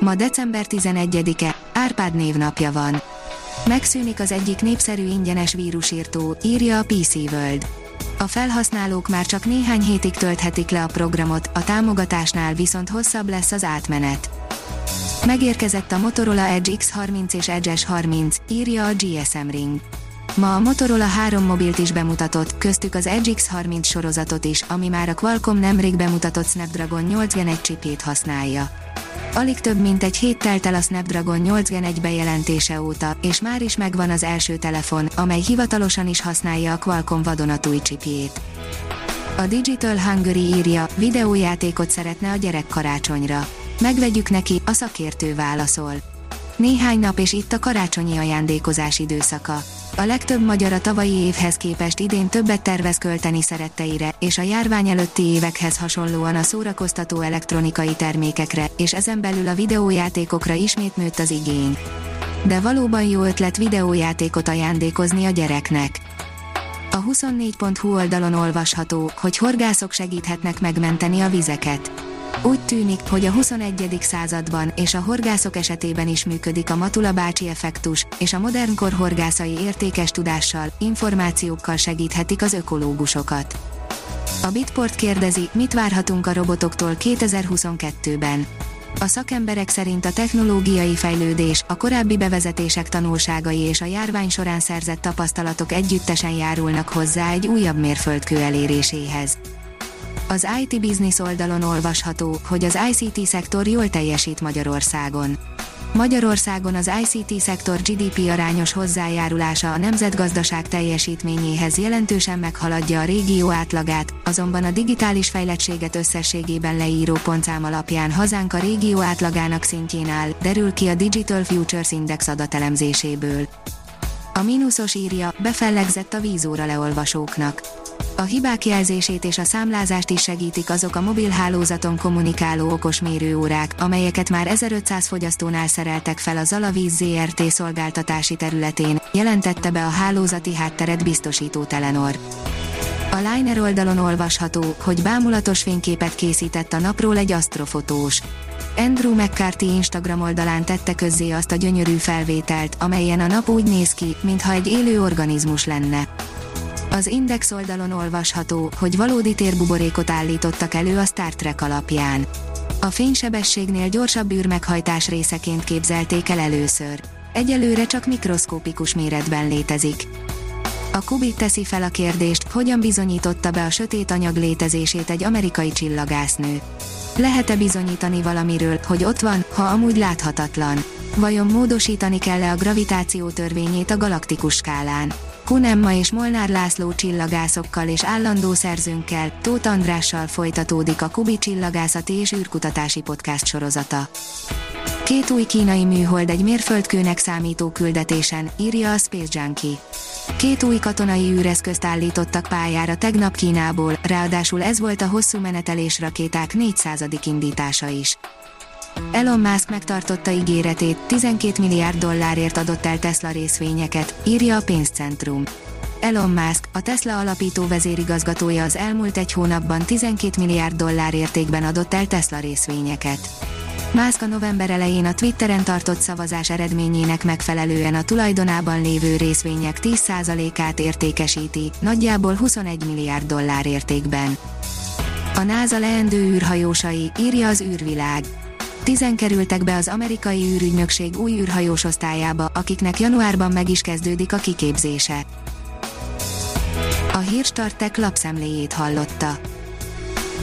Ma december 11-e, Árpád névnapja van. Megszűnik az egyik népszerű ingyenes vírusírtó, írja a PC World. A felhasználók már csak néhány hétig tölthetik le a programot, a támogatásnál viszont hosszabb lesz az átmenet. Megérkezett a Motorola Edge X30 és Edge S30, írja a GSM Ring. Ma a Motorola három mobilt is bemutatott, köztük az Edge X30 sorozatot is, ami már a Qualcomm nemrég bemutatott Snapdragon 8 Gen 1 csipét használja. Alig több mint egy hét telt el a Snapdragon 8 Gen 1 bejelentése óta, és már is megvan az első telefon, amely hivatalosan is használja a Qualcomm vadonatúj csipjét. A Digital Hungary írja, videójátékot szeretne a gyerek karácsonyra. Megvegyük neki, a szakértő válaszol. Néhány nap és itt a karácsonyi ajándékozás időszaka. A legtöbb magyar a tavalyi évhez képest idén többet tervez költeni szeretteire, és a járvány előtti évekhez hasonlóan a szórakoztató elektronikai termékekre, és ezen belül a videójátékokra ismét nőtt az igény. De valóban jó ötlet videójátékot ajándékozni a gyereknek. A 24.hu oldalon olvasható, hogy horgászok segíthetnek megmenteni a vizeket úgy tűnik, hogy a 21. században és a horgászok esetében is működik a Matula bácsi effektus, és a modern kor horgászai értékes tudással, információkkal segíthetik az ökológusokat. A Bitport kérdezi, mit várhatunk a robotoktól 2022-ben. A szakemberek szerint a technológiai fejlődés, a korábbi bevezetések tanulságai és a járvány során szerzett tapasztalatok együttesen járulnak hozzá egy újabb mérföldkő eléréséhez. Az IT Business oldalon olvasható, hogy az ICT szektor jól teljesít Magyarországon. Magyarországon az ICT szektor GDP arányos hozzájárulása a nemzetgazdaság teljesítményéhez jelentősen meghaladja a régió átlagát, azonban a digitális fejlettséget összességében leíró pontszám alapján hazánk a régió átlagának szintjén áll, derül ki a Digital Futures Index adatelemzéséből. A mínuszos írja, befellegzett a vízóra leolvasóknak a hibák jelzését és a számlázást is segítik azok a mobil hálózaton kommunikáló okos mérőórák, amelyeket már 1500 fogyasztónál szereltek fel a Zalavíz ZRT szolgáltatási területén, jelentette be a hálózati hátteret biztosító Telenor. A Liner oldalon olvasható, hogy bámulatos fényképet készített a napról egy asztrofotós. Andrew McCarthy Instagram oldalán tette közzé azt a gyönyörű felvételt, amelyen a nap úgy néz ki, mintha egy élő organizmus lenne. Az Index oldalon olvasható, hogy valódi térbuborékot állítottak elő a Star Trek alapján. A fénysebességnél gyorsabb űrmeghajtás részeként képzelték el először. Egyelőre csak mikroszkópikus méretben létezik. A Kubit teszi fel a kérdést, hogyan bizonyította be a sötét anyag létezését egy amerikai csillagásznő. Lehet-e bizonyítani valamiről, hogy ott van, ha amúgy láthatatlan? Vajon módosítani kell-e a gravitáció törvényét a galaktikus skálán? Kunemma és Molnár László csillagászokkal és állandó szerzőnkkel, Tóth Andrással folytatódik a Kubi csillagászati és űrkutatási podcast sorozata. Két új kínai műhold egy mérföldkőnek számító küldetésen, írja a Space Junkie. Két új katonai űreszközt állítottak pályára tegnap Kínából, ráadásul ez volt a hosszú menetelés rakéták 400. indítása is. Elon Musk megtartotta ígéretét, 12 milliárd dollárért adott el Tesla részvényeket, írja a pénzcentrum. Elon Musk, a Tesla alapító vezérigazgatója az elmúlt egy hónapban 12 milliárd dollár értékben adott el Tesla részvényeket. Musk a november elején a Twitteren tartott szavazás eredményének megfelelően a tulajdonában lévő részvények 10%-át értékesíti, nagyjából 21 milliárd dollár értékben. A NASA leendő űrhajósai, írja az űrvilág. Tizen kerültek be az amerikai űrügynökség új űrhajós osztályába, akiknek januárban meg is kezdődik a kiképzése. A Hírstartek lapszemléjét hallotta.